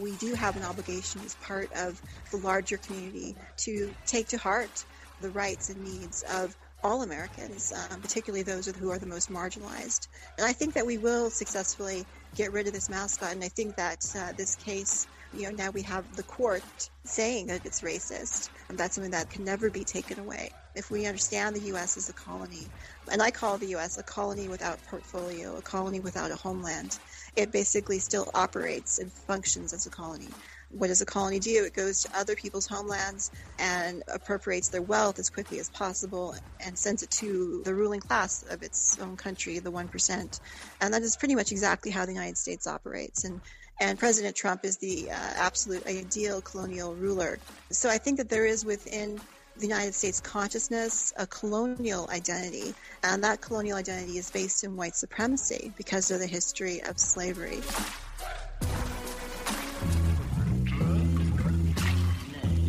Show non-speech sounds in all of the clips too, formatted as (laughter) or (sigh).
we do have an obligation as part of the larger community to take to heart the rights and needs of all Americans, um, particularly those who are the most marginalized. And I think that we will successfully get rid of this mascot. And I think that uh, this case, you know, now we have the court saying that it's racist. And that's something that can never be taken away. If we understand the U.S. as a colony, and I call the U.S. a colony without portfolio, a colony without a homeland, it basically still operates and functions as a colony what does a colony do? It goes to other people's homelands and appropriates their wealth as quickly as possible and sends it to the ruling class of its own country, the 1%. And that is pretty much exactly how the United States operates. And and President Trump is the uh, absolute ideal colonial ruler. So I think that there is within the United States consciousness a colonial identity, and that colonial identity is based in white supremacy because of the history of slavery.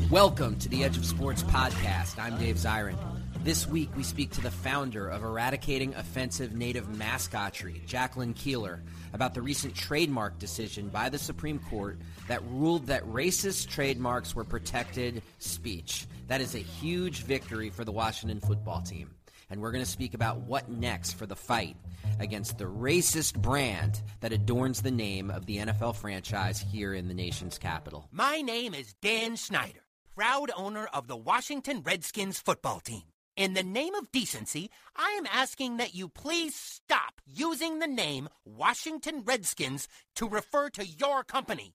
Welcome to the Edge of Sports podcast. I'm Dave Zirin. This week, we speak to the founder of Eradicating Offensive Native Mascotry, Jacqueline Keeler, about the recent trademark decision by the Supreme Court that ruled that racist trademarks were protected speech. That is a huge victory for the Washington football team. And we're going to speak about what next for the fight against the racist brand that adorns the name of the NFL franchise here in the nation's capital. My name is Dan Snyder proud owner of the Washington Redskins football team. In the name of decency, I am asking that you please stop using the name Washington Redskins to refer to your company.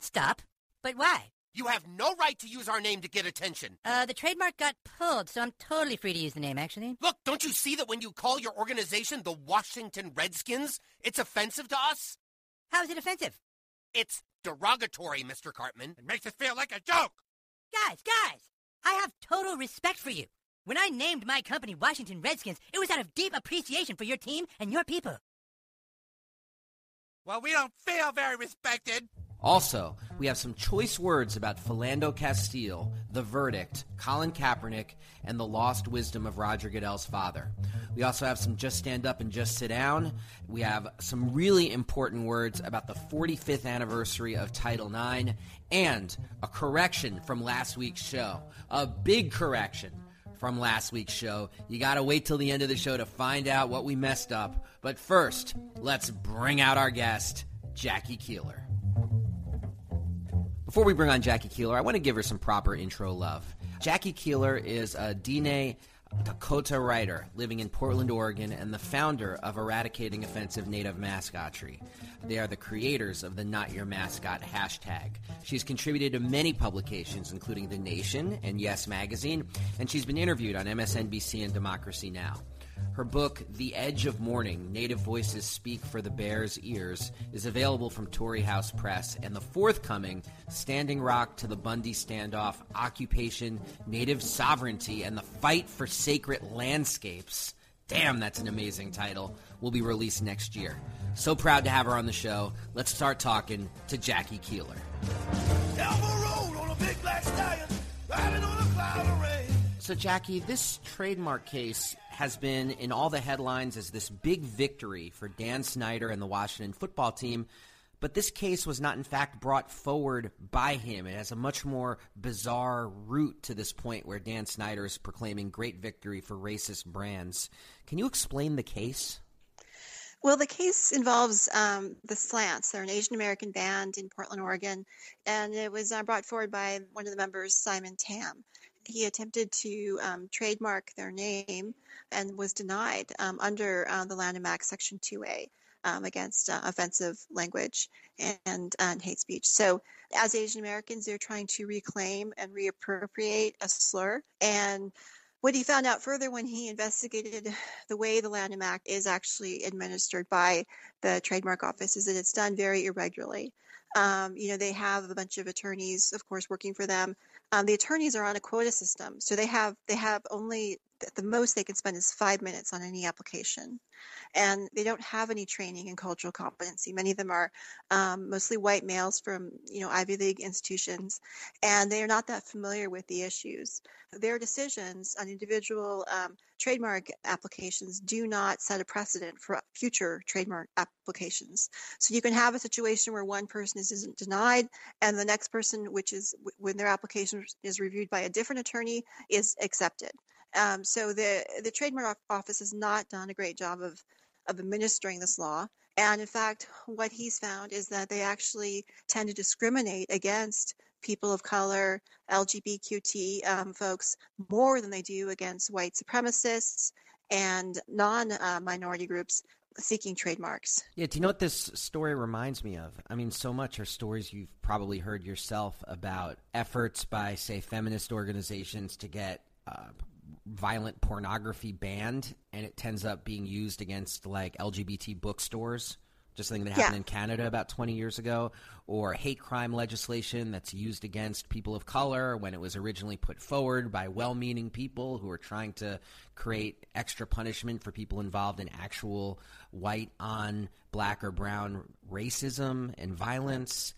Stop? But why? You have no right to use our name to get attention. Uh, the trademark got pulled, so I'm totally free to use the name, actually. Look, don't you see that when you call your organization the Washington Redskins, it's offensive to us? How is it offensive? It's derogatory, Mr. Cartman. It makes us feel like a joke. Guys, guys, I have total respect for you. When I named my company Washington Redskins, it was out of deep appreciation for your team and your people. Well, we don't feel very respected. Also, we have some choice words about Philando Castile, the verdict, Colin Kaepernick, and the lost wisdom of Roger Goodell's father. We also have some just stand up and just sit down. We have some really important words about the 45th anniversary of Title IX and a correction from last week's show. A big correction from last week's show. You got to wait till the end of the show to find out what we messed up. But first, let's bring out our guest, Jackie Keeler. Before we bring on Jackie Keeler, I want to give her some proper intro love. Jackie Keeler is a Diné Dakota writer living in Portland, Oregon, and the founder of Eradicating Offensive Native Mascotry. They are the creators of the Not Your Mascot hashtag. She's contributed to many publications, including The Nation and Yes Magazine, and she's been interviewed on MSNBC and Democracy Now! Her book, The Edge of Morning Native Voices Speak for the Bears' Ears, is available from Torrey House Press, and the forthcoming Standing Rock to the Bundy Standoff Occupation, Native Sovereignty, and the Fight for Sacred Landscapes. Damn, that's an amazing title. Will be released next year. So proud to have her on the show. Let's start talking to Jackie Keeler. So, Jackie, this trademark case has been in all the headlines as this big victory for Dan Snyder and the Washington football team. But this case was not, in fact, brought forward by him. It has a much more bizarre route to this point where Dan Snyder is proclaiming great victory for racist brands. Can you explain the case? Well, the case involves um, the Slants. They're an Asian American band in Portland, Oregon, and it was uh, brought forward by one of the members, Simon Tam. He attempted to um, trademark their name and was denied um, under uh, the Lanham Act Section 2A um, against uh, offensive language and, and hate speech. So, as Asian Americans, they're trying to reclaim and reappropriate a slur. And what he found out further when he investigated the way the Lanham Act is actually administered by the trademark office is that it's done very irregularly. Um, you know, they have a bunch of attorneys, of course, working for them. Um, the attorneys are on a quota system, so they have they have only the most they can spend is five minutes on any application and they don't have any training in cultural competency. Many of them are um, mostly white males from you know Ivy League institutions, and they are not that familiar with the issues. Their decisions on individual um, trademark applications do not set a precedent for future trademark applications. So you can have a situation where one person is denied, and the next person, which is when their application is reviewed by a different attorney, is accepted. Um, so the the trademark office has not done a great job of of administering this law. And in fact, what he's found is that they actually tend to discriminate against people of color, LGBTQT um, folks more than they do against white supremacists and non-minority uh, groups seeking trademarks. Yeah, do you know what this story reminds me of? I mean, so much are stories you've probably heard yourself about efforts by, say, feminist organizations to get uh, violent pornography banned and it tends up being used against like LGBT bookstores. Just something that happened yeah. in Canada about 20 years ago, or hate crime legislation that's used against people of color when it was originally put forward by well meaning people who are trying to create extra punishment for people involved in actual white on black or brown racism and violence.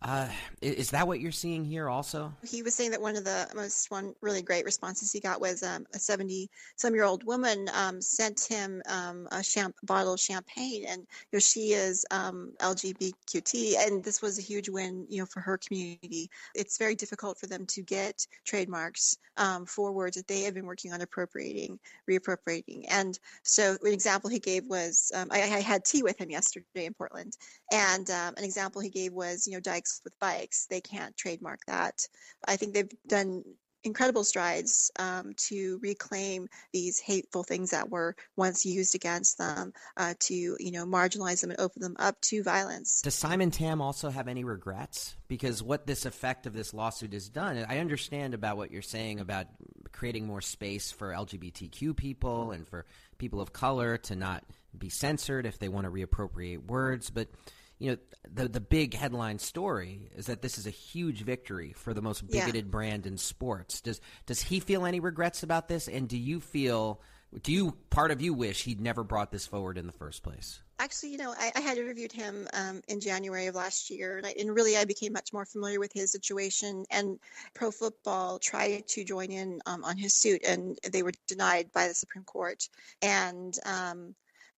Uh, is that what you're seeing here also? He was saying that one of the most one really great responses he got was um, a 70 some year old woman um, sent him um, a champ- bottle of champagne, and you know she is um, LGBTQT, and this was a huge win, you know, for her community. It's very difficult for them to get trademarks um, for words that they have been working on appropriating, reappropriating, and so an example he gave was um, I, I, had tea with him yesterday in Portland, and an example he gave was you know Dykes with bikes. They can't trademark that. I think they've done incredible strides um, to reclaim these hateful things that were once used against them uh, to you know marginalize them and open them up to violence does simon tam also have any regrets because what this effect of this lawsuit has done i understand about what you're saying about creating more space for lgbtq people and for people of color to not be censored if they want to reappropriate words but you know, the the big headline story is that this is a huge victory for the most bigoted yeah. brand in sports. Does does he feel any regrets about this? And do you feel do you part of you wish he'd never brought this forward in the first place? Actually, you know, I, I had interviewed him um, in January of last year, and, I, and, really I became much more familiar with his situation. And Pro Football tried to join in um, on his suit, and they were denied by the Supreme Court. And um,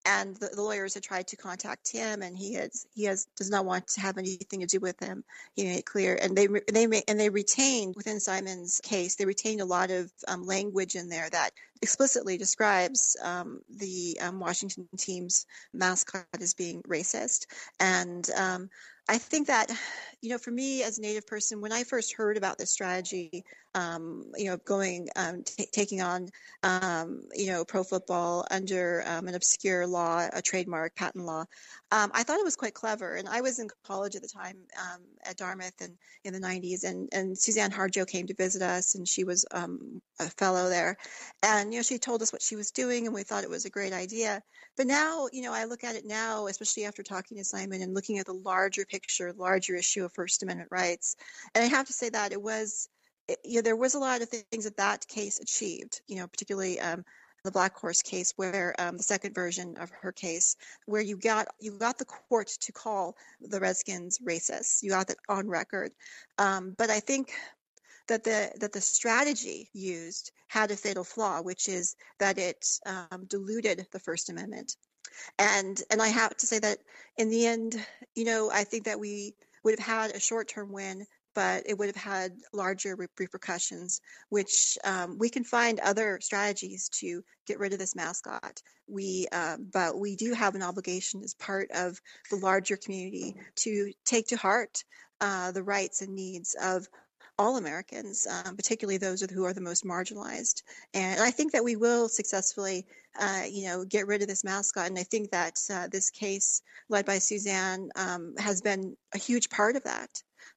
and the, the, lawyers had tried to contact him and he has he has does not want to have anything to do with him he made it clear. And they they and they retained within simon's case they retained a lot of um, language in there that explicitly describes um, the um, washington team's mascot as being racist. And um, I think that, you know, for me as a Native person, when I first heard about this strategy, um, you know, going, um, t- taking on, um, you know, pro football under um, an obscure law, a trademark patent law, um, I thought it was quite clever. And I was in college at the time um, at Dartmouth and in the 90s, and, and Suzanne Harjo came to visit us, and she was a fellow there. And, you know, she told us what she was doing, and we thought it was a great idea. But now, you know, I look at it now, especially after talking to Simon and looking at the larger picture, larger issue of First Amendment rights. And I have to say that it was, it, you know, there was a lot of things that that case achieved, you know, particularly um, the Blackhorse case, where um, the second version of her case, where you got you got the court to call the Redskins racist. You got that on record. Um, but I think that the that the strategy used had a fatal flaw, which is that it um, diluted the First Amendment. And and I have to say that in the end, you know, I think that we would have had a short-term win, but it would have had larger repercussions. Which um, we can find other strategies to get rid of this mascot. We, uh, but we do have an obligation as part of the larger community to take to heart uh, the rights and needs of all Americans, um, particularly those who are the most marginalized. And I think that we will successfully, uh, you know, get rid of this mascot. And I think that uh, this case, led by Suzanne, um, has been a huge part of that.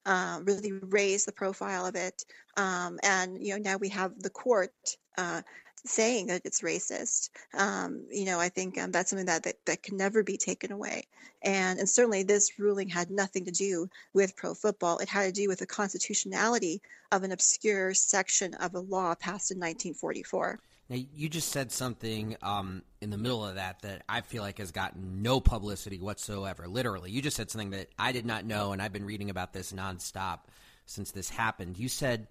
Uh, really raise the profile of it, um, and you know now we have the court uh, saying that it's racist. Um, you know, I think um, that's something that, that, that can never be taken away. And, and certainly this ruling had nothing to do with pro football. It had to do with the constitutionality of an obscure section of a law passed in 1944. Now, you just said something um, in the middle of that that I feel like has gotten no publicity whatsoever. Literally, you just said something that I did not know, and I've been reading about this nonstop since this happened. You said,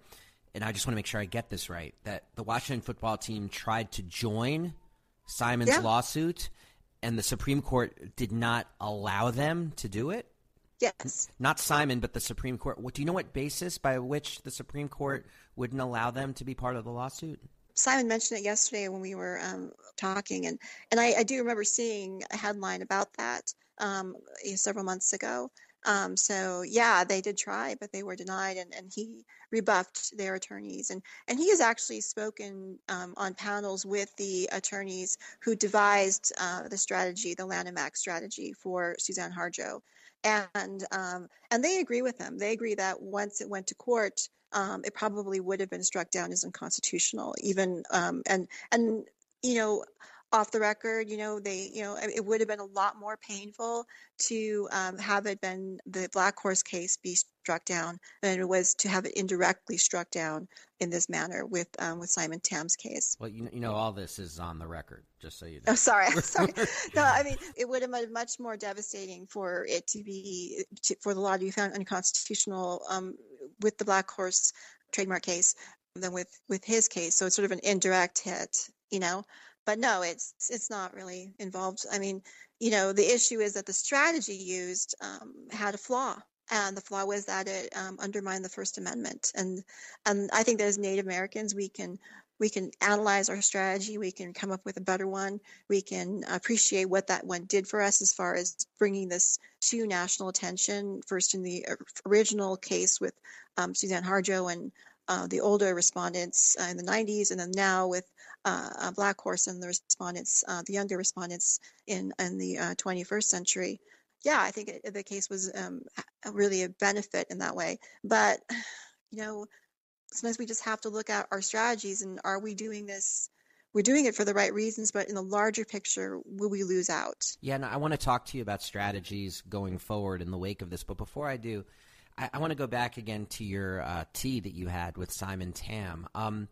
and I just want to make sure I get this right, that the Washington football team tried to join Simon's yeah. lawsuit, and the Supreme Court did not allow them to do it. Yes. Not Simon, but the Supreme Court. What, do you know what basis by which the Supreme Court wouldn't allow them to be part of the lawsuit? Simon mentioned it yesterday when we were um, talking, and and I, I, do remember seeing a headline about that um, several months ago. Um, so yeah, they did try, but they were denied, and, and he rebuffed their attorneys, and and he has actually spoken um, on panels with the attorneys who devised uh, the strategy, the Lanham Act strategy for Suzanne Harjo, and um, and they agree with him. They agree that once it went to court, um, it probably would have been struck down as unconstitutional. Even um, and and you know, off the record, you know, they you know it would have been a lot more painful to um, have it been the Blackhorse case be struck down than it was to have it indirectly struck down in this manner with um, with Simon Tam's case. Well, you, you know, all this is on the record, just so you know. Oh, sorry, (laughs) sorry. (laughs) no, I mean, it would have been much more devastating for it to be to, for the law to be found unconstitutional um, with the Blackhorse trademark case than with with his case. So it's sort of an indirect hit, you know. But no, it's it's not really involved. I mean, you know, the issue is that the strategy used um, had a flaw and the flaw was that it um, undermined the First Amendment. And and I think that as Native Americans, we can we can analyze our strategy. We can come up with a better one. We can appreciate what that one did for us as far as bringing this to national attention. First, in the original case with um, Suzanne Harjo and uh, the older respondents uh, in the 90s, and then now with uh, Blackhorse and the respondents, uh, the younger respondents in in the 21st uh, century yeah, I think it, the case was um, really a benefit in that way. But, you know, sometimes we just have to look at our strategies and are we doing this? We're doing it for the right reasons, but in the larger picture, will we lose out? Yeah, and I want to talk to you about strategies going forward in the wake of this. But before I do, I, I want to go back again to your uh, tea that you had with Simon Tam. Um,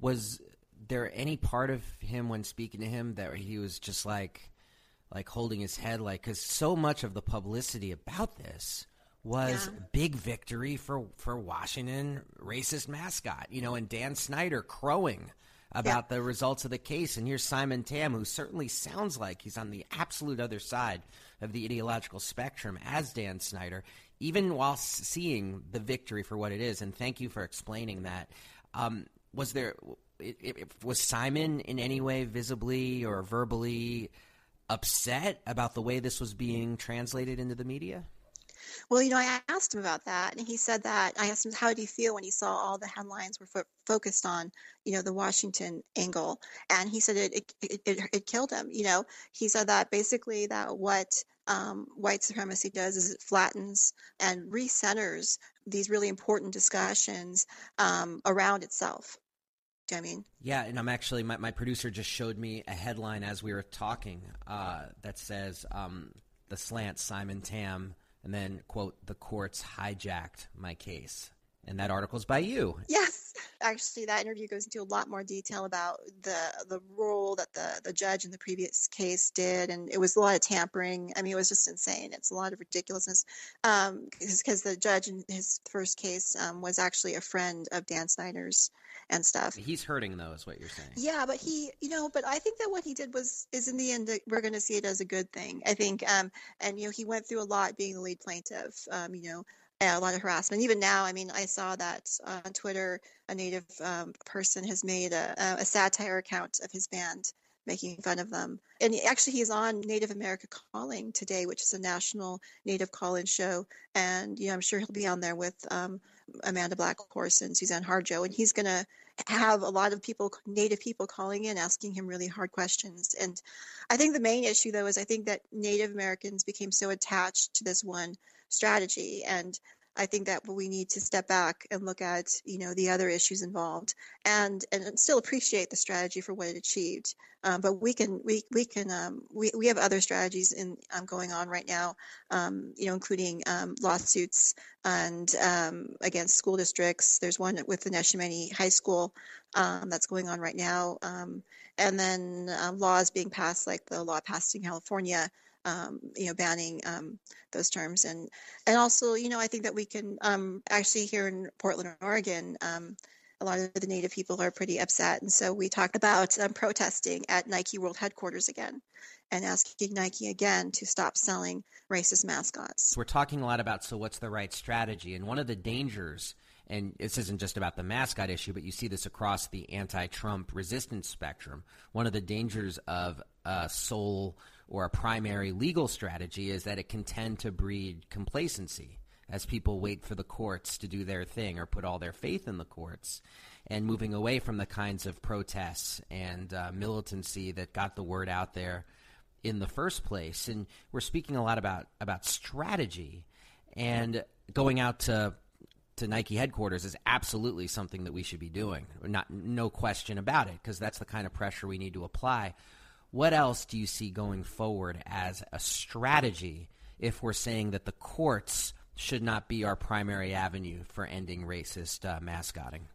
was there any part of him when speaking to him that he was just like, like holding his head like because so much of the publicity about this was yeah. big victory for for Washington racist mascot, you know, and Dan Snyder crowing about yeah. the results of the case. And here's Simon Tam, who certainly sounds like he's on the absolute other side of the ideological spectrum as Dan Snyder, even while seeing the victory for what it is. And thank you for explaining that. Um, was there it, it, was Simon in any way visibly or verbally upset about the way this was being translated into the media? Well, you know, I asked him about that, and he said that I asked him how did he feel when he saw all the headlines were fo- focused on, you know, the Washington angle, and he said it it, it it killed him. You know, he said that basically that what um, white supremacy does is it flattens and recenters these really important discussions um, around itself. Do I mean? Yeah, and I'm actually my, my producer just showed me a headline as we were talking uh, that says um, the slant Simon Tam and then quote the courts hijacked my case. And that article is by you. Yes, actually, that interview goes into a lot more detail about the the role that the the judge in the previous case did, and it was a lot of tampering. I mean, it was just insane. It's a lot of ridiculousness, because um, the judge in his first case um, was actually a friend of Dan Snyder's and stuff. He's hurting though, is what you're saying. Yeah, but he, you know, but I think that what he did was is in the end we're going to see it as a good thing. I think, um, and you know, he went through a lot being the lead plaintiff. Um, you know, a lot of harassment. Even now, I mean, I saw that on Twitter, a native um, person has made a, a satire account of his band making fun of them. And actually, he's on Native America Calling today, which is a national Native call-in show. And you know, I'm sure he'll be on there with um, Amanda Blackhorse and Suzanne Harjo, and he's going to have a lot of people, Native people, calling in asking him really hard questions. And I think the main issue, though, is I think that Native Americans became so attached to this one strategy, and I think that we need to step back and look at, you know, the other issues involved, and and still appreciate the strategy for what it achieved. Um, but we can we we can um, we we have other strategies in um, going on right now, um, you know, including um, lawsuits and um, against school districts. There's one with the Neshaminy High School that's going on right now, and then laws being passed, like the law passed in California um, you know, banning um, those terms. And and also, you know, I think that we can um, actually here in Portland, Oregon, um, a lot of the Native people are pretty upset, and so we talked about um, protesting at Nike World Headquarters again, and asking Nike again to stop selling racist mascots. We're talking a lot about so what's the right strategy, and one of the dangers and this isn't just about the mascot issue, but you see this across the anti-Trump resistance spectrum. One of the dangers of a sole or a primary legal strategy is that it can tend to breed complacency as people wait for the courts to do their thing or put all their faith in the courts and moving away from the kinds of protests and uh, militancy that got the word out there in the first place. And we're speaking a lot about, about strategy and going out to to Nike headquarters is absolutely something that we should be doing. Not no question about it because that's the kind of pressure we need to apply. What else do you see going forward as a strategy if we're saying that the courts should not be our primary avenue for ending racist uh, mascotting?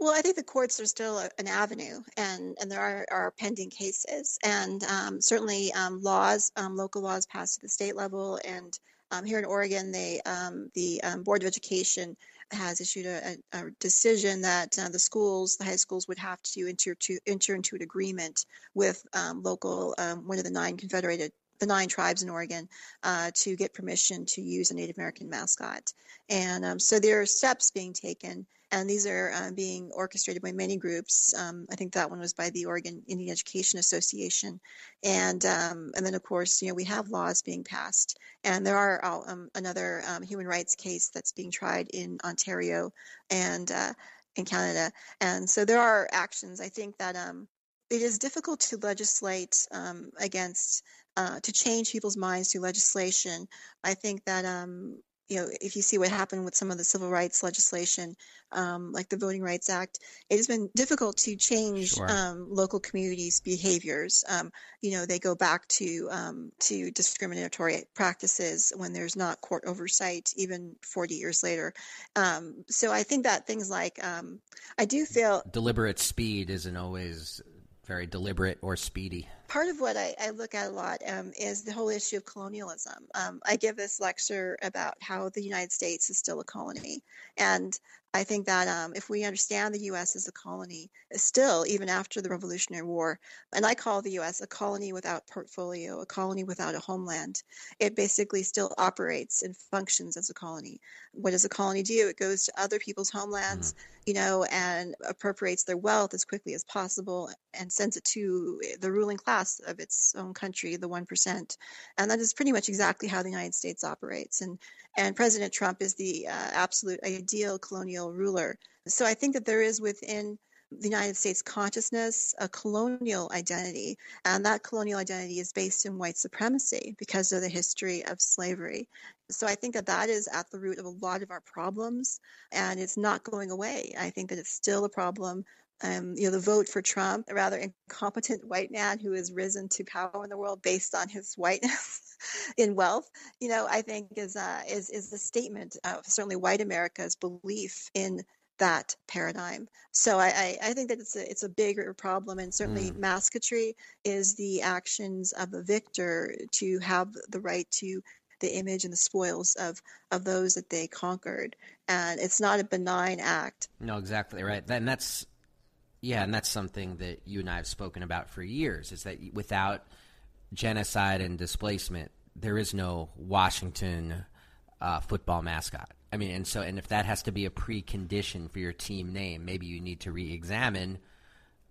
Well, I think the courts are still an avenue, and, and there are, are pending cases, and um, certainly um, laws, um, local laws passed at the state level, and um, here in Oregon, they um, the um, Board of Education has issued a, a decision that uh, the schools, the high schools, would have to enter to enter into an agreement with um, local um, one of the nine confederated the nine tribes in Oregon uh, to get permission to use a Native American mascot. And um, so there are steps being taken, and these are uh, being orchestrated by many groups. Um, I think that one was by the Oregon Indian Education Association, and um, and then of course you know we have laws being passed, and there are um, another um, human rights case that's being tried in Ontario and uh, in Canada, and so there are actions. I think that um, it is difficult to legislate um, against uh, to change people's minds through legislation. I think that um, you know, if you see what happened with some of the civil rights legislation, um, like the Voting Rights Act, it has been difficult to change sure. um, local communities' behaviors. Um, you know, they go back to um, to discriminatory practices when there's not court oversight, even 40 years later. Um, so I think that things like um, I do feel deliberate speed isn't always very deliberate or speedy part of what I, I look at a lot um, is the whole issue of colonialism. Um, I give this lecture about how the United States is still a colony. And I think that um, if we understand the U.S. as a colony, still, even after the Revolutionary War, and I call the U.S. a colony without portfolio, a colony without a homeland, it basically still operates and functions as a colony. What does a colony do? It goes to other people's homelands, mm-hmm. you know, and appropriates their wealth as quickly as possible and sends it to the ruling class of its own country, the 1%. And that is pretty much exactly how the United States operates. And and President Trump is the uh, absolute ideal colonial ruler. So I think that there is within the United States consciousness a colonial identity, and that colonial identity is based in white supremacy because of the history of slavery. So I think that that is at the root of a lot of our problems, and it's not going away. I think that it's still a problem um, you know, the vote for Trump, a rather incompetent white man who has risen to power in the world based on his whiteness (laughs) in wealth, you know, I think is uh, is is the statement of certainly white America's belief in that paradigm. So I, I, I, think that it's a it's a bigger problem, and certainly mm. mascotry is the actions of a victor to have the right to the image and the spoils of of those that they conquered, and it's not a benign act. No, exactly right. And that's yeah, and that's something that you and I have spoken about for years is that without genocide and displacement, there is no Washington uh, football mascot. I mean, and so, and if that has to be a precondition for your team name, maybe you need to re examine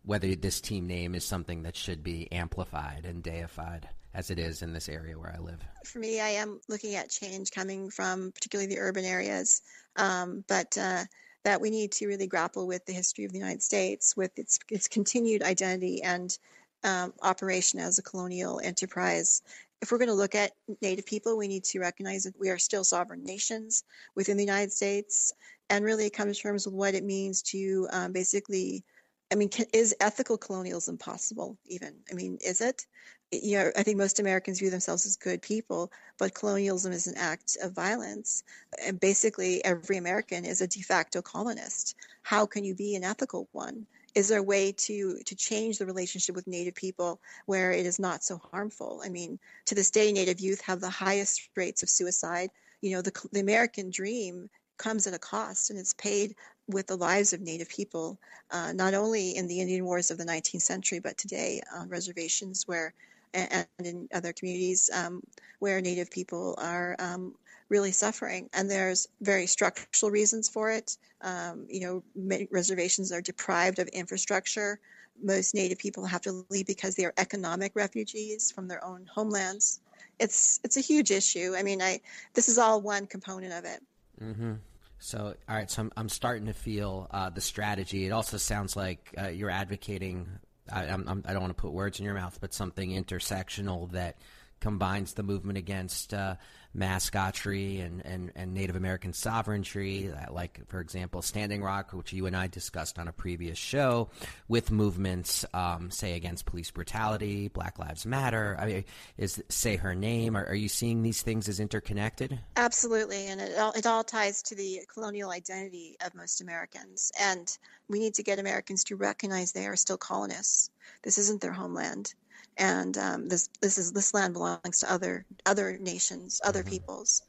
whether this team name is something that should be amplified and deified as it is in this area where I live. For me, I am looking at change coming from particularly the urban areas, um, but. Uh, that we need to really grapple with the history of the United States, with its its continued identity and um, operation as a colonial enterprise, if we're going to look at Native people, we need to recognize that we are still sovereign nations within the United States and really come to terms with what it means to um, basically I mean, can, is ethical colonialism possible even? I mean, is it? You know, I think most Americans view themselves as good people, but colonialism is an act of violence. And basically, every American is a de facto colonist. How can you be an ethical one? Is there a way to, to change the relationship with Native people where it is not so harmful? I mean, to this day, Native youth have the highest rates of suicide. You know, the, the American dream comes at a cost and it's paid with the lives of Native people, uh, not only in the Indian Wars of the 19th century, but today on reservations where and in other communities um, where Native people are um, really suffering. And there's very structural reasons for it. Um, you know, reservations are deprived of infrastructure. Most Native people have to leave because they are economic refugees from their own homelands. It's it's a huge issue. I mean, I this is all one component of it. Mm-hmm. So, all right. So I'm, I'm starting to feel uh, the strategy. It also sounds like uh, you're advocating. I, I'm, I do not want to put words in your mouth, but something intersectional that combines the movement against uh, mascotry and, and, and Native American sovereignty, like, for example, Standing Rock, which you and I discussed on a previous show, with movements, um, say, against police brutality, Black Lives Matter. I mean, is Say Her Name. Are, are you seeing these things as interconnected? Absolutely. And it all, it all ties to the colonial identity of most Americans. And we need to get Americans to recognize they are still colonists. This isn't their homeland and um, this this is this land belongs to other other nations, other mm-hmm. peoples.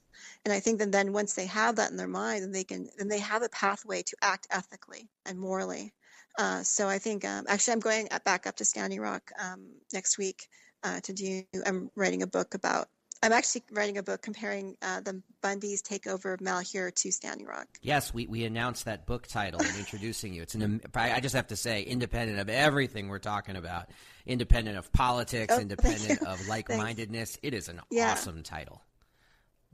And I think that then once they have that in their mind, then they can then they have a pathway to act ethically and morally. Uh, so I think um, actually I'm going back up to Standing Rock um, next week uh, to do. I'm writing a book about I'm actually writing a book comparing uh, the Bundy's takeover of Malheur to Standing Rock. Yes, we, we announced that book title and introducing you. It's an I just have to say, independent of everything we're talking about, independent of politics, oh, (laughs) independent of like mindedness, it is an yeah. awesome title.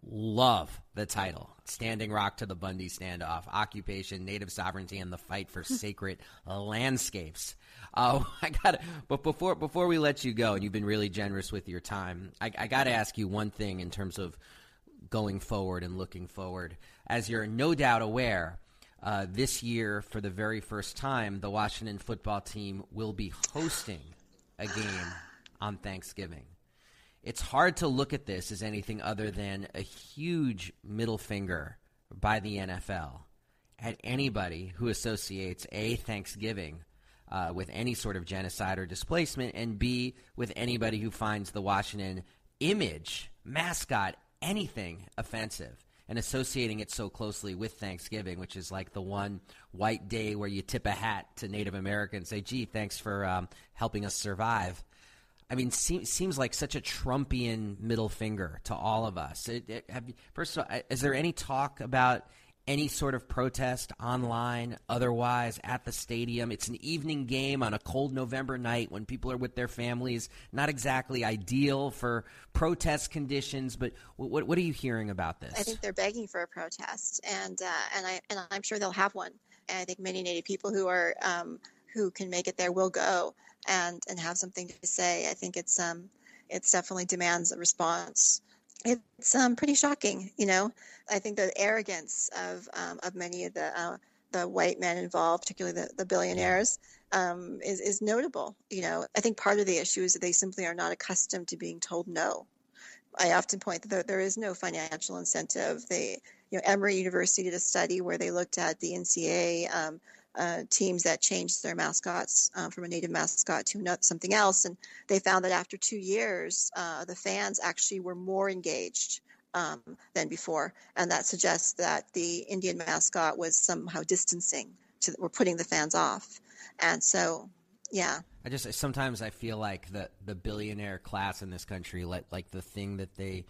Love the title. Standing Rock to the Bundy Standoff, Occupation, Native Sovereignty, and the Fight for Sacred Landscapes. Uh, (laughs) I got it. but before before we let you go, and you've been really generous with your time. I, I got to ask you one thing in terms of going forward and looking forward. As you're no doubt aware, uh, this year for the very first time, the Washington football team will be hosting a game (sighs) on Thanksgiving. It's hard to look at this as anything other than a huge middle finger by the NFL at anybody who associates a Thanksgiving uh, with any sort of genocide or displacement, and B, with anybody who finds the Washington image, mascot, anything offensive and associating it so closely with Thanksgiving, which is like the one white day where you tip a hat to Native Americans, say, gee, thanks for um, helping us survive. I mean, seems seems like such a Trumpian middle finger to all of us. It, it, have, first of all, is there any talk about any sort of protest online, otherwise, at the stadium. It's an evening game on a cold November night when people are with their families. Not exactly ideal for protest conditions, but what, what are you hearing about this? I think they're begging for a protest, and uh, and I and I'm sure they'll have one. And I think many Native people who are um, who can make it there will go and and have something to say. I think it's um it's definitely demands a response it's um, pretty shocking. You know, I think the arrogance of um, of many of the uh, the white men involved, particularly the, the billionaires, um, is is notable. You know, I think part of the issue is that they simply are not accustomed to being told no. I often point that there is no financial incentive. They, you know, Emory University did a study where they looked at the NCAA um, uh, teams that changed their mascots uh, from a native mascot to something else. And they found that after two years, uh, the fans actually were more engaged um, than before. And that suggests that the Indian mascot was somehow distancing, to, we're putting the fans off. And so, yeah. I just sometimes I feel like the the billionaire class in this country, like like the thing that they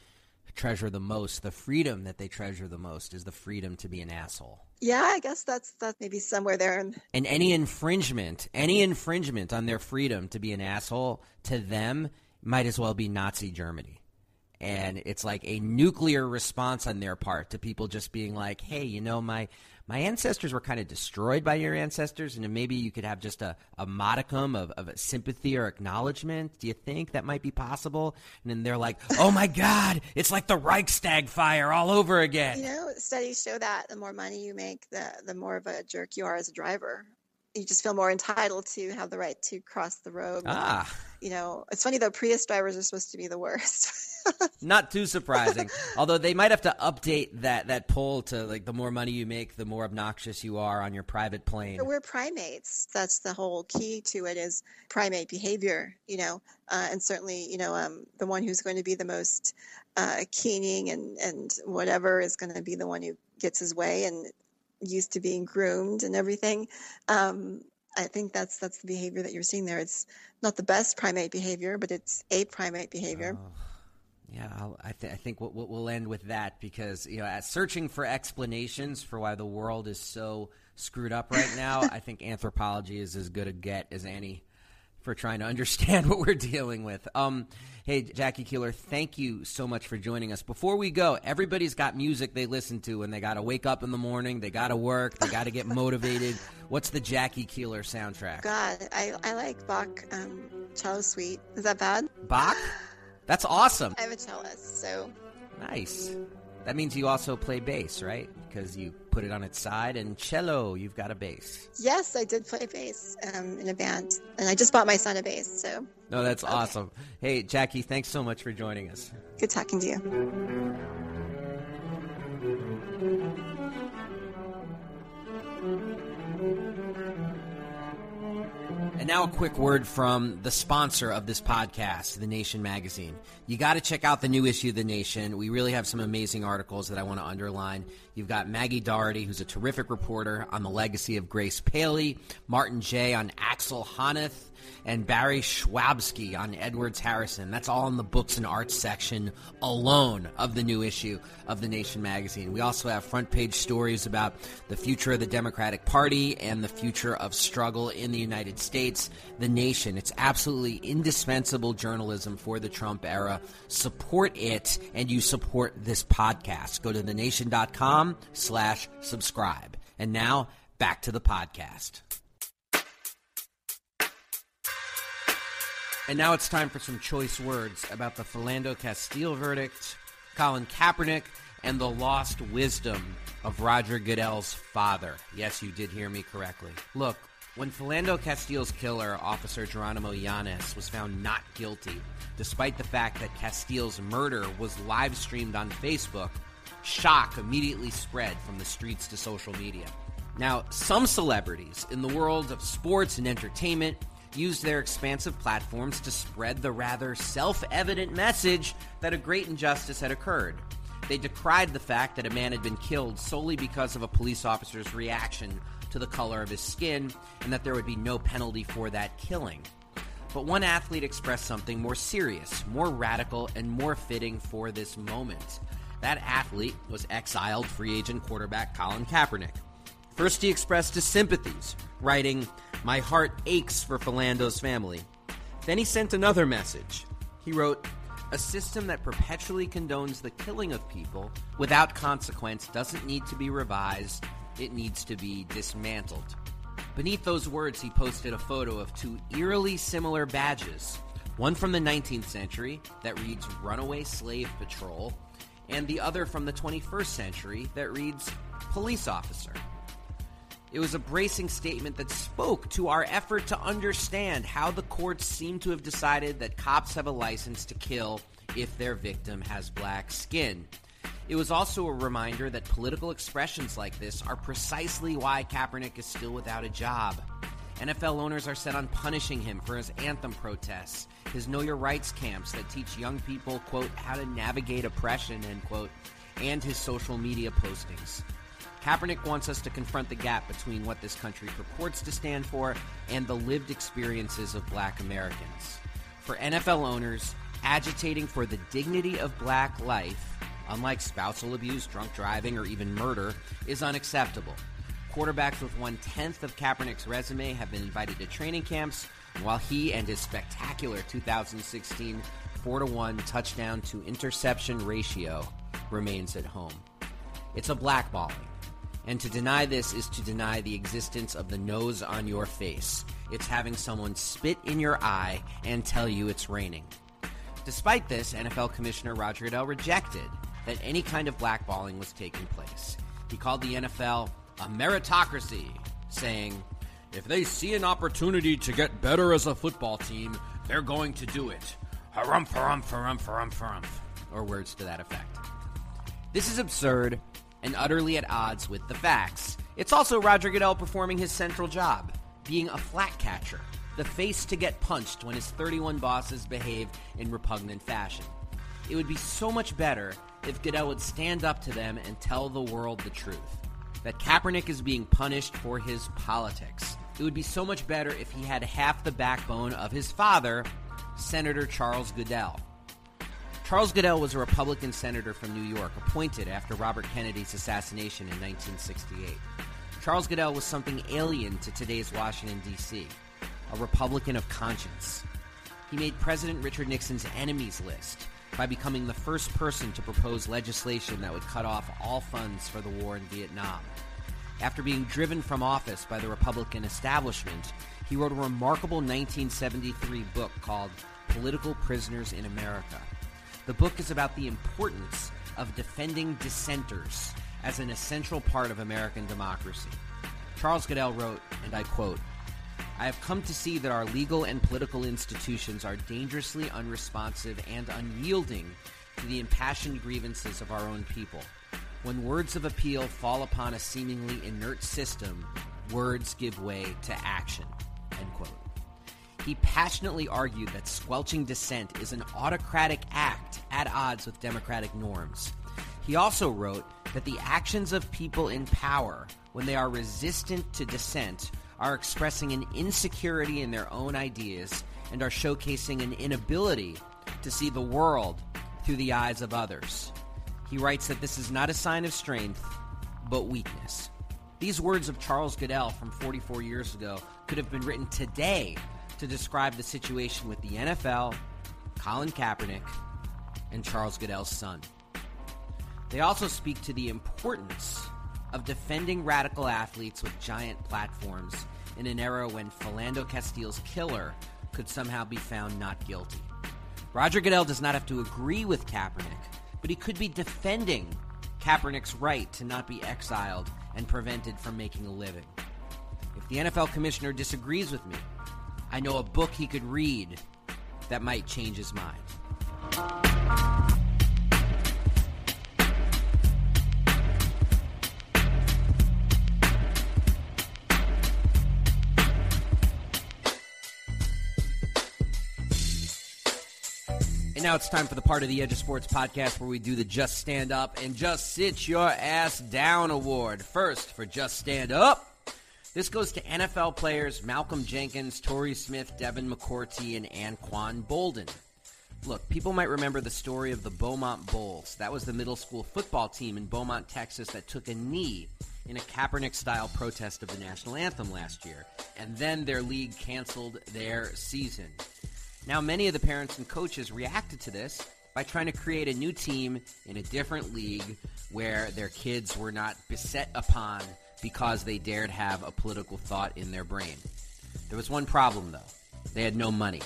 treasure the most, the freedom that they treasure the most, is the freedom to be an asshole. Yeah, I guess that's that's maybe somewhere there. And any infringement, any infringement on their freedom to be an asshole to them might as well be Nazi Germany. and it's like a nuclear response on their part to people just being like, "Hey, you know my my ancestors were kind of destroyed by your ancestors, and maybe you could have just a, a modicum of, of sympathy or acknowledgement. Do you think that might be possible? And then they're like, oh my God, it's like the Reichstag fire all over again. You know, studies show that the more money you make, the, the more of a jerk you are as a driver you just feel more entitled to have the right to cross the road. Ah. You know, it's funny though, Prius drivers are supposed to be the worst. (laughs) Not too surprising. Although they might have to update that, that poll to like the more money you make, the more obnoxious you are on your private plane. We're primates. That's the whole key to it is primate behavior, you know, uh, and certainly, you know, um, the one who's going to be the most uh, keening and, and whatever is going to be the one who gets his way and used to being groomed and everything. Um, I think that's that's the behavior that you're seeing there. It's not the best primate behavior, but it's a primate behavior. Oh, yeah, I'll, i th- I think we'll, we'll end with that because you know, at searching for explanations for why the world is so screwed up right now, I think anthropology is as good a get as any for trying to understand (laughs) what we're dealing with. Um, hey, Jackie Keeler, thank you so much for joining us. Before we go, everybody's got music they listen to, and they got to wake up in the morning, they got to work, they got to get motivated. (laughs) What's the Jackie Keeler soundtrack? God, I, I like Bach um, cello suite. Is that bad? Bach? That's awesome. I have a cellist, so. Nice. That means you also play bass, right? Because you put it on its side, and cello, you've got a bass. Yes, I did play bass um, in a band, and I just bought my son a bass. So. No, that's okay. awesome. Hey, Jackie, thanks so much for joining us. Good talking to you. And now a quick word from the sponsor of this podcast, The Nation magazine. You got to check out the new issue of The Nation. We really have some amazing articles that I want to underline. You've got Maggie Doherty, who's a terrific reporter on the legacy of Grace Paley, Martin Jay on Axel Honneth, and Barry Schwabsky on Edwards Harrison. That's all in the books and arts section alone of the new issue of The Nation magazine. We also have front page stories about the future of the Democratic Party and the future of struggle in the United States. The Nation, it's absolutely indispensable journalism for the Trump era. Support it and you support this podcast. Go to thenation.com slash subscribe. And now back to the podcast. And now it's time for some choice words about the Philando Castile verdict, Colin Kaepernick, and the lost wisdom of Roger Goodell's father. Yes, you did hear me correctly. Look, when Philando Castile's killer, Officer Geronimo Yanez, was found not guilty, despite the fact that Castile's murder was live streamed on Facebook, shock immediately spread from the streets to social media. Now, some celebrities in the world of sports and entertainment used their expansive platforms to spread the rather self evident message that a great injustice had occurred. They decried the fact that a man had been killed solely because of a police officer's reaction to the color of his skin and that there would be no penalty for that killing. But one athlete expressed something more serious, more radical, and more fitting for this moment. That athlete was exiled free agent quarterback Colin Kaepernick. First, he expressed his sympathies, writing, My heart aches for Philando's family. Then he sent another message. He wrote, A system that perpetually condones the killing of people without consequence doesn't need to be revised, it needs to be dismantled. Beneath those words, he posted a photo of two eerily similar badges one from the 19th century that reads Runaway Slave Patrol, and the other from the 21st century that reads Police Officer. It was a bracing statement that spoke to our effort to understand how the courts seem to have decided that cops have a license to kill if their victim has black skin. It was also a reminder that political expressions like this are precisely why Kaepernick is still without a job. NFL owners are set on punishing him for his anthem protests, his Know Your Rights camps that teach young people, quote, how to navigate oppression, end quote, and his social media postings. Kaepernick wants us to confront the gap between what this country purports to stand for and the lived experiences of black Americans. For NFL owners, agitating for the dignity of black life, unlike spousal abuse, drunk driving, or even murder, is unacceptable. Quarterbacks with one tenth of Kaepernick's resume have been invited to training camps, while he and his spectacular 2016 4 to 1 touchdown to interception ratio remains at home. It's a blackballing. And to deny this is to deny the existence of the nose on your face. It's having someone spit in your eye and tell you it's raining. Despite this, NFL Commissioner Roger Goodell rejected that any kind of blackballing was taking place. He called the NFL a meritocracy, saying, if they see an opportunity to get better as a football team, they're going to do it. Harumph, harumph, harumph, harumph, harumph. Or words to that effect. This is absurd and utterly at odds with the facts. It's also Roger Goodell performing his central job, being a flak catcher, the face to get punched when his 31 bosses behave in repugnant fashion. It would be so much better if Goodell would stand up to them and tell the world the truth that Kaepernick is being punished for his politics. It would be so much better if he had half the backbone of his father, Senator Charles Goodell. Charles Goodell was a Republican senator from New York, appointed after Robert Kennedy's assassination in 1968. Charles Goodell was something alien to today's Washington, D.C., a Republican of conscience. He made President Richard Nixon's enemies list by becoming the first person to propose legislation that would cut off all funds for the war in Vietnam. After being driven from office by the Republican establishment, he wrote a remarkable 1973 book called Political Prisoners in America. The book is about the importance of defending dissenters as an essential part of American democracy. Charles Goodell wrote, and I quote, I have come to see that our legal and political institutions are dangerously unresponsive and unyielding to the impassioned grievances of our own people. When words of appeal fall upon a seemingly inert system, words give way to action. End quote. He passionately argued that squelching dissent is an autocratic act at odds with democratic norms. He also wrote that the actions of people in power, when they are resistant to dissent, are expressing an insecurity in their own ideas and are showcasing an inability to see the world through the eyes of others. He writes that this is not a sign of strength, but weakness. These words of Charles Goodell from 44 years ago could have been written today to describe the situation with the NFL, Colin Kaepernick, and Charles Goodell's son. They also speak to the importance of defending radical athletes with giant platforms in an era when Philando Castile's killer could somehow be found not guilty. Roger Goodell does not have to agree with Kaepernick, but he could be defending Kaepernick's right to not be exiled and prevented from making a living. If the NFL commissioner disagrees with me, I know a book he could read that might change his mind. And now it's time for the part of the Edge of Sports podcast where we do the Just Stand Up and Just Sit Your Ass Down award. First, for Just Stand Up, this goes to NFL players Malcolm Jenkins, Torrey Smith, Devin McCourty, and Anquan Boldin. Look, people might remember the story of the Beaumont Bulls. That was the middle school football team in Beaumont, Texas that took a knee in a Kaepernick style protest of the national anthem last year. And then their league canceled their season. Now, many of the parents and coaches reacted to this by trying to create a new team in a different league where their kids were not beset upon because they dared have a political thought in their brain. There was one problem, though they had no money.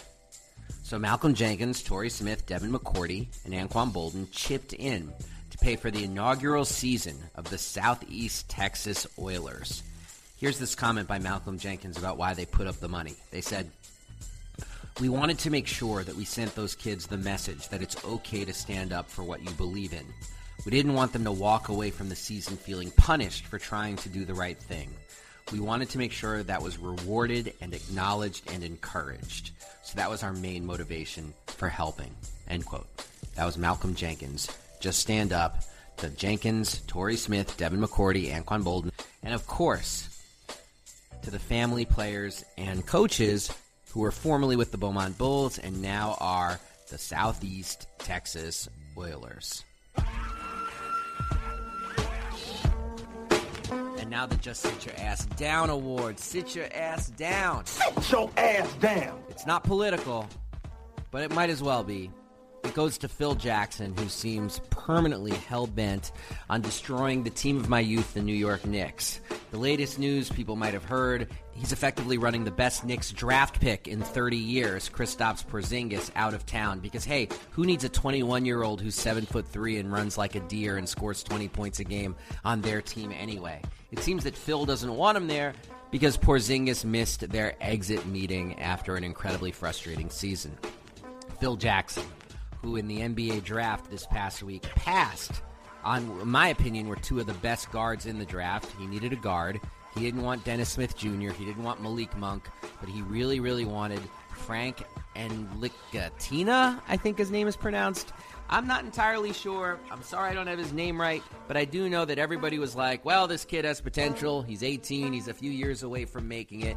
So Malcolm Jenkins, Torrey Smith, Devin McCourty, and Anquan Boldin chipped in to pay for the inaugural season of the Southeast Texas Oilers. Here's this comment by Malcolm Jenkins about why they put up the money. They said, we wanted to make sure that we sent those kids the message that it's okay to stand up for what you believe in. We didn't want them to walk away from the season feeling punished for trying to do the right thing. We wanted to make sure that was rewarded and acknowledged and encouraged. So that was our main motivation for helping. End quote. That was Malcolm Jenkins. Just stand up to Jenkins, Torrey Smith, Devin McCourty, Anquan Boldin, and of course, to the family players and coaches who were formerly with the Beaumont Bulls and now are the Southeast Texas Oilers. And now the Just Sit Your Ass Down Award. Sit your ass down. Sit your ass down. It's not political, but it might as well be. It goes to Phil Jackson, who seems permanently hell bent on destroying the team of my youth, the New York Knicks. The latest news people might have heard he's effectively running the best Knicks draft pick in 30 years, Kristaps Porzingis, out of town. Because, hey, who needs a 21 year old who's 7 foot 3 and runs like a deer and scores 20 points a game on their team anyway? It seems that Phil doesn't want him there because Porzingis missed their exit meeting after an incredibly frustrating season. Phil Jackson who in the NBA draft this past week passed on, my opinion, were two of the best guards in the draft. He needed a guard. He didn't want Dennis Smith Jr., he didn't want Malik Monk, but he really, really wanted Frank and Licatina, I think his name is pronounced. I'm not entirely sure. I'm sorry I don't have his name right, but I do know that everybody was like, well, this kid has potential. He's 18, he's a few years away from making it.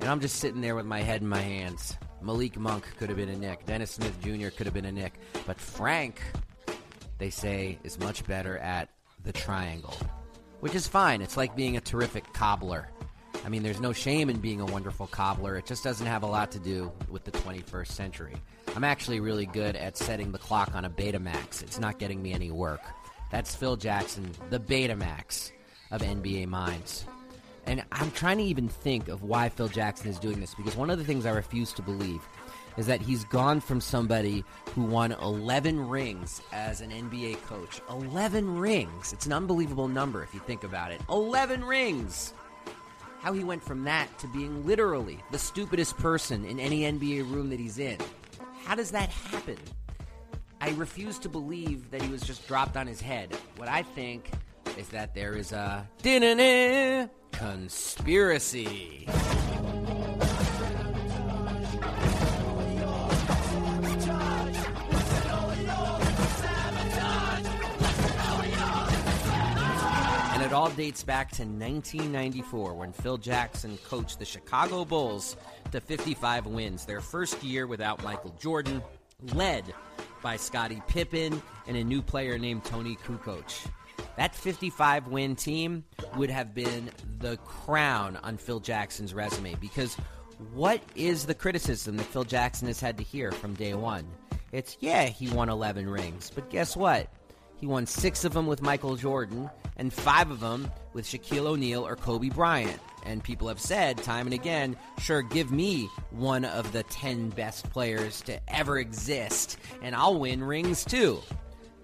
And I'm just sitting there with my head in my hands. Malik Monk could have been a Knick. Dennis Smith Jr. could have been a Knick. But Frank, they say, is much better at the triangle, which is fine. It's like being a terrific cobbler. I mean, there's no shame in being a wonderful cobbler. It just doesn't have a lot to do with the 21st century. I'm actually really good at setting the clock on a Betamax. It's not getting me any work. That's Phil Jackson, the Betamax of NBA minds. And I'm trying to even think of why Phil Jackson is doing this because one of the things I refuse to believe is that he's gone from somebody who won 11 rings as an NBA coach. 11 rings. It's an unbelievable number if you think about it. 11 rings. How he went from that to being literally the stupidest person in any NBA room that he's in. How does that happen? I refuse to believe that he was just dropped on his head. What I think is that there is a conspiracy. And it all dates back to 1994 when Phil Jackson coached the Chicago Bulls to 55 wins, their first year without Michael Jordan, led by Scottie Pippen and a new player named Toni Kukoc. That 55 win team would have been the crown on Phil Jackson's resume because what is the criticism that Phil Jackson has had to hear from day one? It's, yeah, he won 11 rings, but guess what? He won six of them with Michael Jordan and five of them with Shaquille O'Neal or Kobe Bryant. And people have said time and again, sure, give me one of the 10 best players to ever exist, and I'll win rings too.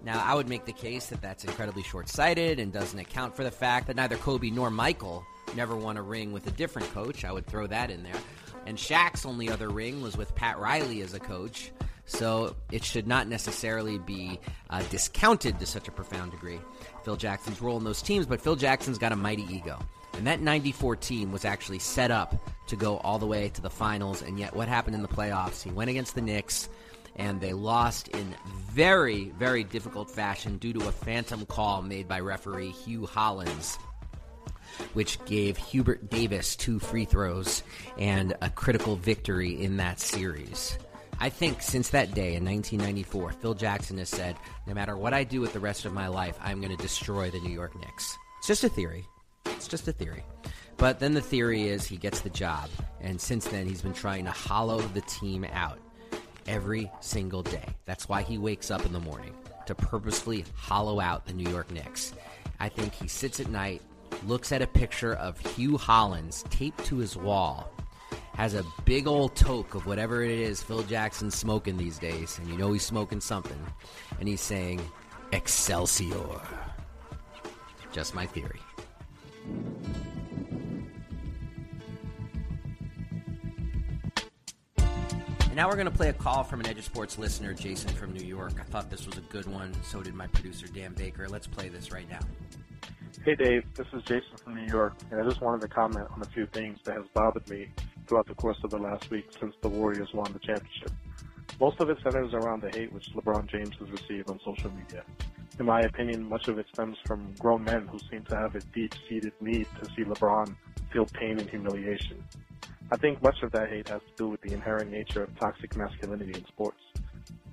Now, I would make the case that that's incredibly short sighted and doesn't account for the fact that neither Kobe nor Michael never won a ring with a different coach. I would throw that in there. And Shaq's only other ring was with Pat Riley as a coach. So it should not necessarily be uh, discounted to such a profound degree, Phil Jackson's role in those teams. But Phil Jackson's got a mighty ego. And that 94 team was actually set up to go all the way to the finals. And yet, what happened in the playoffs? He went against the Knicks and they lost in very, very difficult fashion due to a phantom call made by referee Hugh Hollins, which gave Hubert Davis two free throws and a critical victory in that series. I think since that day in 1994, Phil Jackson has said, no matter what I do with the rest of my life, I'm going to destroy the New York Knicks. It's just a theory. It's just a theory. But then the theory is he gets the job, and since then he's been trying to hollow the team out every single day. That's why he wakes up in the morning to purposefully hollow out the New York Knicks. I think he sits at night, looks at a picture of Hugh Hollins taped to his wall, has a big old toke of whatever it is Phil Jackson's smoking these days, and you know he's smoking something, and he's saying, Excelsior. Just my theory. Now we're going to play a call from an Edge of Sports listener, Jason from New York. I thought this was a good one. So did my producer, Dan Baker. Let's play this right now. Hey, Dave. This is Jason from New York, and I just wanted to comment on a few things that has bothered me throughout the course of the last week since the Warriors won the championship. Most of it centers around the hate which LeBron James has received on social media. In my opinion, much of it stems from grown men who seem to have a deep-seated need to see LeBron feel pain and humiliation. I think much of that hate has to do with the inherent nature of toxic masculinity in sports.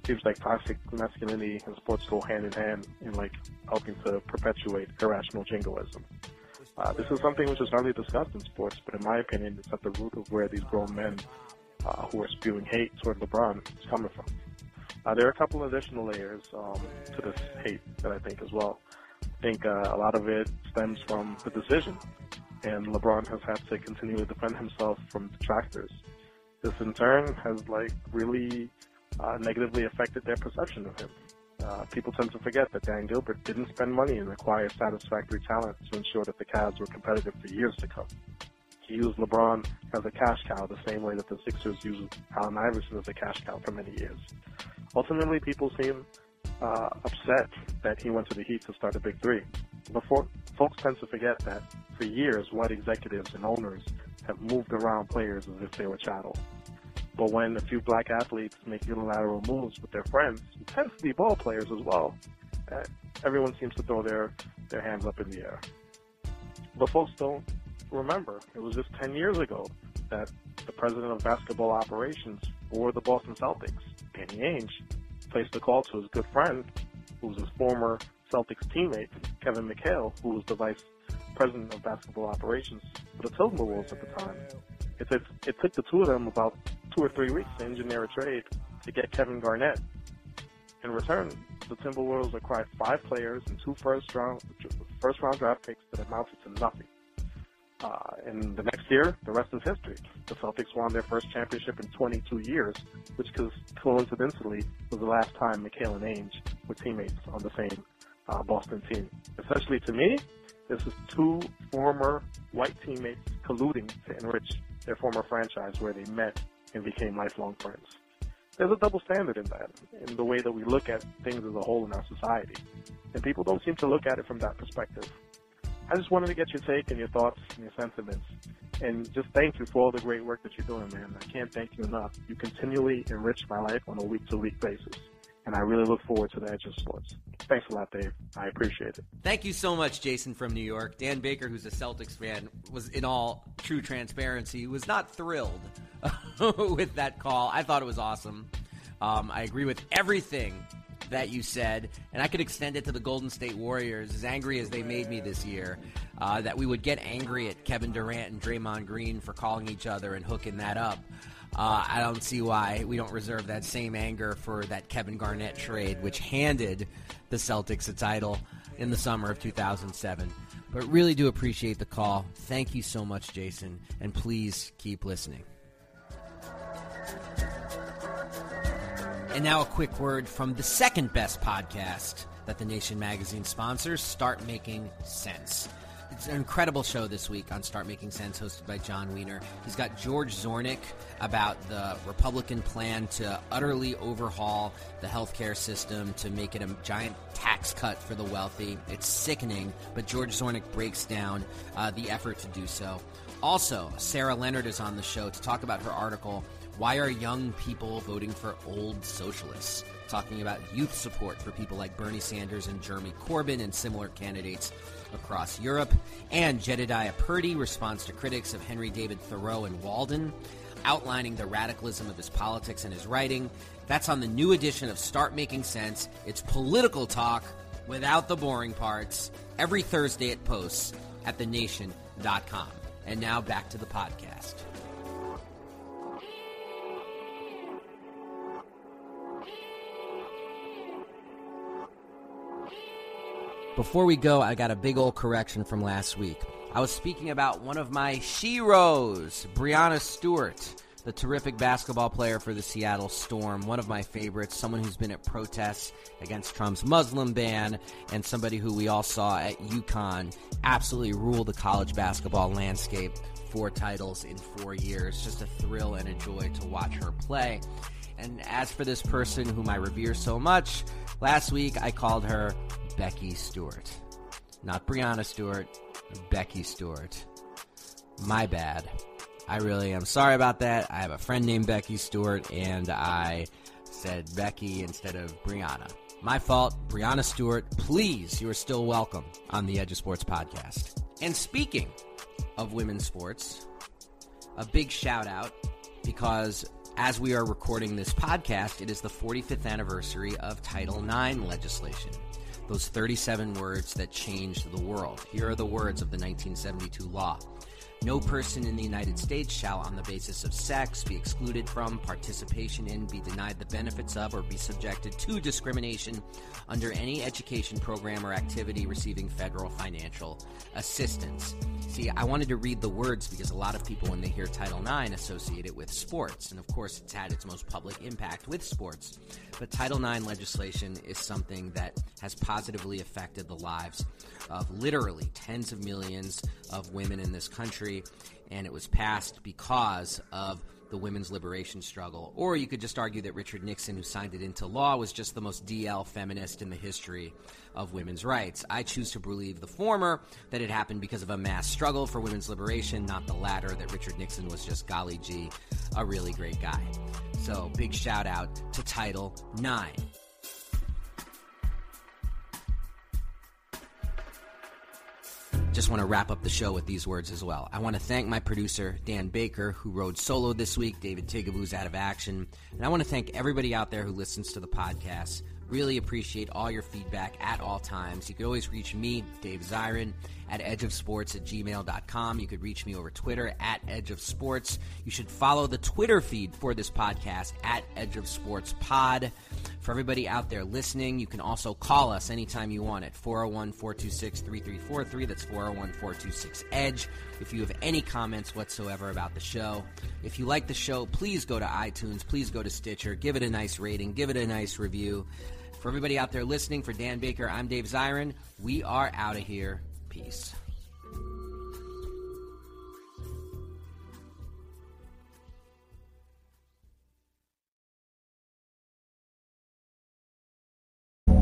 Seems like toxic masculinity and sports go hand in hand in like helping to perpetuate irrational jingoism. Uh, this is something which is hardly discussed in sports, but in my opinion, it's at the root of where these grown men uh, who are spewing hate toward LeBron is coming from. Uh, there are a couple additional layers um, to this hate that I think as well. I think uh, a lot of it stems from the decision, and LeBron has had to continually defend himself from detractors. This in turn has like really uh, negatively affected their perception of him. Uh, people tend to forget that Dan Gilbert didn't spend money and acquire satisfactory talent to ensure that the Cavs were competitive for years to come. He used LeBron as a cash cow the same way that the Sixers used Allen Iverson as a cash cow for many years. Ultimately, people seem uh, upset that he went to the Heat to start a big three. Before, folks tend to forget that for years, white executives and owners have moved around players as if they were chattel. But when a few black athletes make unilateral moves with their friends, who tend to be ball players as well, uh, everyone seems to throw their, their hands up in the air. But folks don't remember, it was just 10 years ago that the president of basketball operations for the Boston Celtics, Danny Ainge, placed a call to his good friend, who was his former Celtics teammate, Kevin McHale, who was the vice president of basketball operations for the Timberwolves at the time. It, it, it took the two of them about two or three weeks to engineer a trade to get Kevin Garnett. In return, the Timberwolves acquired five players and two first round first round draft picks that amounted to nothing. Uh, and the next year, the rest is history. The Celtics won their first championship in 22 years, which coincidentally was the last time McHale and Ainge were teammates on the same uh, Boston team. Essentially, to me, this is two former white teammates colluding to enrich their former franchise where they met and became lifelong friends. There's a double standard in that, in the way that we look at things as a whole in our society. And people don't seem to look at it from that perspective. I just wanted to get your take and your thoughts and your sentiments. And just thank you for all the great work that you're doing, man. I can't thank you enough. You continually enrich my life on a week to week basis and I really look forward to the Edge of Sports. Thanks a lot, Dave. I appreciate it. Thank you so much, Jason from New York. Dan Baker, who's a Celtics fan, was in all true transparency was not thrilled (laughs) with that call. I thought it was awesome. Um, I agree with everything that you said, and I could extend it to the Golden State Warriors, as angry as they made me this year, uh, that we would get angry at Kevin Durant and Draymond Green for calling each other and hooking that up. Uh, I don't see why we don't reserve that same anger for that Kevin Garnett trade, which handed the Celtics a title in the summer of 2007. But really do appreciate the call. Thank you so much, Jason, and please keep listening. And now a quick word from the second best podcast that the Nation magazine sponsors, Start Making Sense. It's an incredible show this week on Start Making Sense, hosted by Jon Wiener. He's got George Zornick about the Republican plan to utterly overhaul the healthcare system to make it a giant tax cut for the wealthy. It's sickening, but George Zornick breaks down uh, the effort to do so. Also, Sarah Leonard is on the show to talk about her article, Why Are Young People Voting for Old Socialists? Talking about youth support for people like Bernie Sanders and Jeremy Corbyn and similar candidates across Europe. And Jedediah Purdy responds to critics of Henry David Thoreau and Walden, outlining the radicalism of his politics and his writing. That's on the new edition of Start Making Sense. It's political talk without the boring parts every Thursday at posts at thenation.com. And now back to the podcast. Before we go, I got a big old correction from last week. I was speaking about one of my sheroes, Breanna Stewart, the terrific basketball player for the Seattle Storm, one of my favorites, someone who's been at protests against Trump's Muslim ban, and somebody who we all saw at UConn absolutely rule the college basketball landscape. Four titles in four years. Just a thrill and a joy to watch her play. And as for this person whom I revere so much, last week I called her Becky Stewart. Not Breanna Stewart, Becky Stewart. My bad. I really am sorry about that. I have a friend named Becky Stewart, and I said Becky instead of Breanna. My fault. Breanna Stewart, please, you are still welcome on the Edge of Sports podcast. And speaking of women's sports, a big shout out because as we are recording this podcast, it is the 45th anniversary of Title IX legislation those 37 words that changed the world. Here are the words of the 1972 law. No person in the United States shall, on the basis of sex, be excluded from participation in, be denied the benefits of, or be subjected to discrimination under any education program or activity receiving federal financial assistance. See, I wanted to read the words because a lot of people, when they hear Title IX, associate it with sports. And of course, it's had its most public impact with sports. But Title IX legislation is something that has positively affected the lives of literally tens of millions of women in this country. And it was passed because of the women's liberation struggle. Or you could just argue that Richard Nixon, who signed it into law, was just the most DL feminist in the history of women's rights. I choose to believe the former, that it happened because of a mass struggle for women's liberation, not the latter, that Richard Nixon was just golly gee, a really great guy. So big shout out to Title IX. Just want to wrap up the show with these words as well. I want to thank my producer, Dan Baker, who rode solo this week. David Tigaboo's out of action. And I want to thank everybody out there who listens to the podcast. Really appreciate all your feedback at all times. You can always reach me, Dave Zirin, at edgeofsports at gmail.com. You could reach me over Twitter at Edge of Sports. You should follow the Twitter feed for this podcast at Edge of Sports Pod. For everybody out there listening, you can also call us anytime you want at 401 426 3343. That's 401 426 EDGE. If you have any comments whatsoever about the show, if you like the show, please go to iTunes, please go to Stitcher, give it a nice rating, give it a nice review. For everybody out there listening, for Dan Baker, I'm Dave Zirin. We are out of here. Peace.